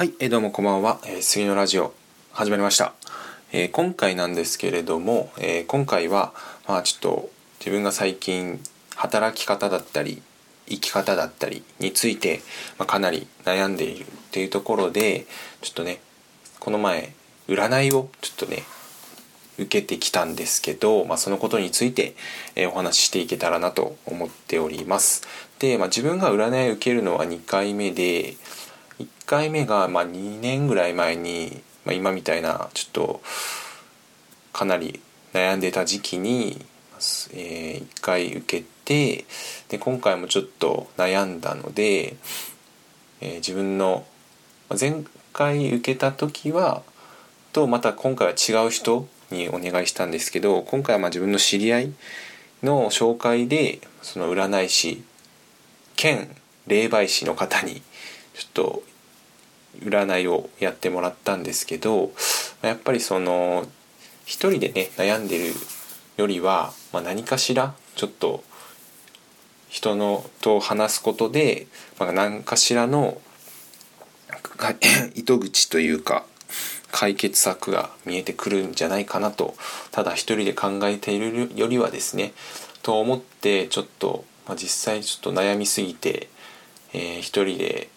はい、えー、どうもこんばんは、えー、杉のラジオ始まりました、えー、今回なんですけれども、えー、今回はまあちょっと自分が最近働き方だったり生き方だったりについて、まあ、かなり悩んでいるっていうところでちょっとねこの前占いをちょっとね受けてきたんですけど、まあ、そのことについて、え、お話ししていけたらなと思っております。で、まあ、自分が占いを受けるのは2回目で、回目がま2年ぐらい前に、まあ、今みたいなちょっとかなり悩んでた時期に、えー、1回受けてで今回もちょっと悩んだので、えー、自分の前回受けた時はとまた今回は違う人にお願いしたんですけど今回はま自分の知り合いの紹介でその占い師兼霊媒師の方にちょっと占いをやってもらったんですけどやっぱりその一人でね悩んでるよりは、まあ、何かしらちょっと人のと話すことで、まあ、何かしらの 糸口というか解決策が見えてくるんじゃないかなとただ一人で考えているよりはですねと思ってちょっと、まあ、実際ちょっと悩みすぎて、えー、一人で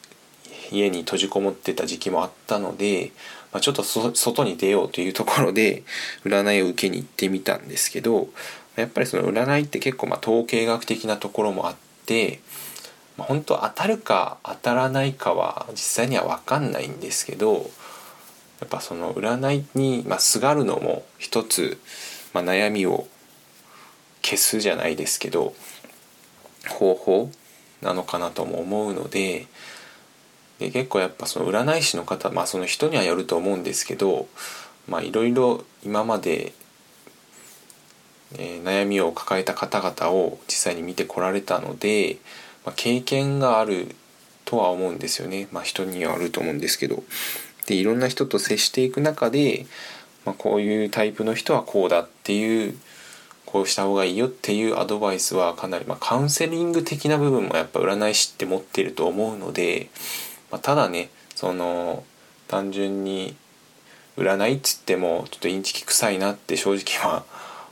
家に閉じこもってた時期もあったので、まあ、ちょっと外に出ようというところで占いを受けに行ってみたんですけどやっぱりその占いって結構ま統計学的なところもあって、まあ、本当当たるか当たらないかは実際には分かんないんですけどやっぱその占いに、ま、すがるのも一つ、まあ、悩みを消すじゃないですけど方法なのかなとも思うのでで結構やっぱその占い師の方まあその人にはよると思うんですけどまあいろいろ今まで、えー、悩みを抱えた方々を実際に見てこられたので、まあ、経験があるとは思うんですよね。まあ人にはあると思うんですけど。でいろんな人と接していく中で、まあ、こういうタイプの人はこうだっていうこうした方がいいよっていうアドバイスはかなり、まあ、カウンセリング的な部分もやっぱ占い師って持ってると思うのでまあ、ただねその単純に占いっつってもちょっとインチキ臭いなって正直は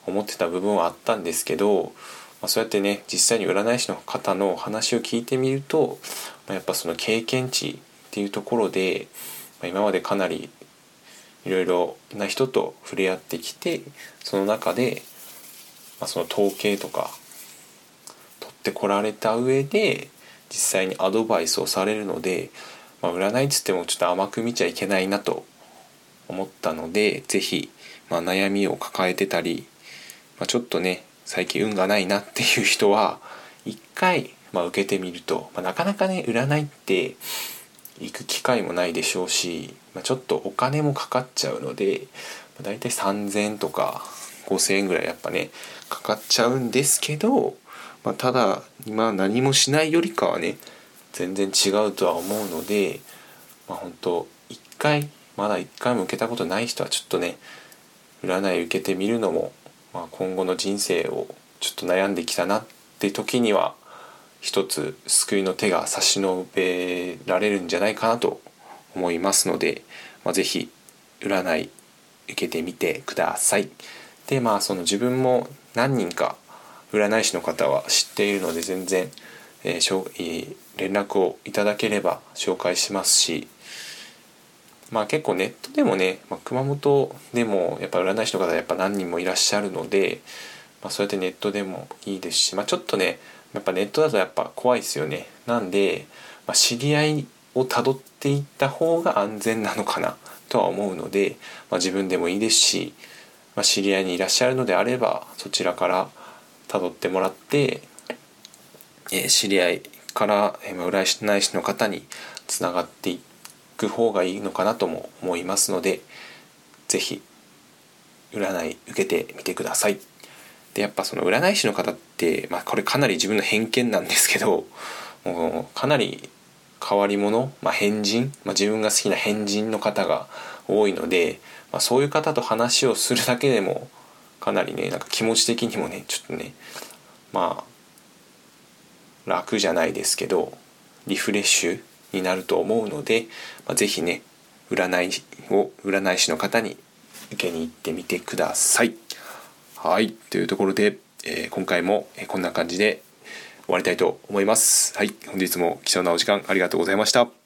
思ってた部分はあったんですけど、まあ、そうやってね実際に占い師の方の話を聞いてみると、まあ、やっぱその経験値っていうところで、まあ、今までかなりいろいろな人と触れ合ってきてその中で、まあ、その統計とか取ってこられた上で実際にアドバイスをされるので、まあ、占いっつってもちょっと甘く見ちゃいけないなと思ったので是非、まあ、悩みを抱えてたり、まあ、ちょっとね最近運がないなっていう人は一回、まあ、受けてみると、まあ、なかなかね占いって行く機会もないでしょうし、まあ、ちょっとお金もかかっちゃうので、まあ、大体3,000とか5,000円ぐらいやっぱねかかっちゃうんですけどまあ、ただ今何もしないよりかはね全然違うとは思うので、まあ、本当一回まだ一回も受けたことない人はちょっとね占い受けてみるのも、まあ、今後の人生をちょっと悩んできたなって時には一つ救いの手が差し伸べられるんじゃないかなと思いますので、まあ、是非占い受けてみてください。でまあその自分も何人か占い師の方は知っているので全然、えー、連絡をいただければ紹介しますしまあ結構ネットでもね、まあ、熊本でもやっぱ占い師の方やっぱ何人もいらっしゃるので、まあ、そうやってネットでもいいですし、まあ、ちょっとねやっぱネットだとやっぱ怖いですよね。なんで、まあ、知り合いをたどっていった方が安全なのかなとは思うので、まあ、自分でもいいですし、まあ、知り合いにいらっしゃるのであればそちらから辿ってもらって、えー、知り合いから、えー、占い師の方につながっていく方がいいのかなとも思いますので是非占い受けてみてください。でやっぱその占い師の方って、まあ、これかなり自分の偏見なんですけど もうかなり変わり者、まあ、変人、まあ、自分が好きな変人の方が多いので、まあ、そういう方と話をするだけでもかなりねなんか気持ち的にもねちょっとねまあ楽じゃないですけどリフレッシュになると思うので、まあ、是非ね占いを占い師の方に受けに行ってみてください。はいというところで、えー、今回もこんな感じで終わりたいと思います。はい本日も貴重なお時間ありがとうございました。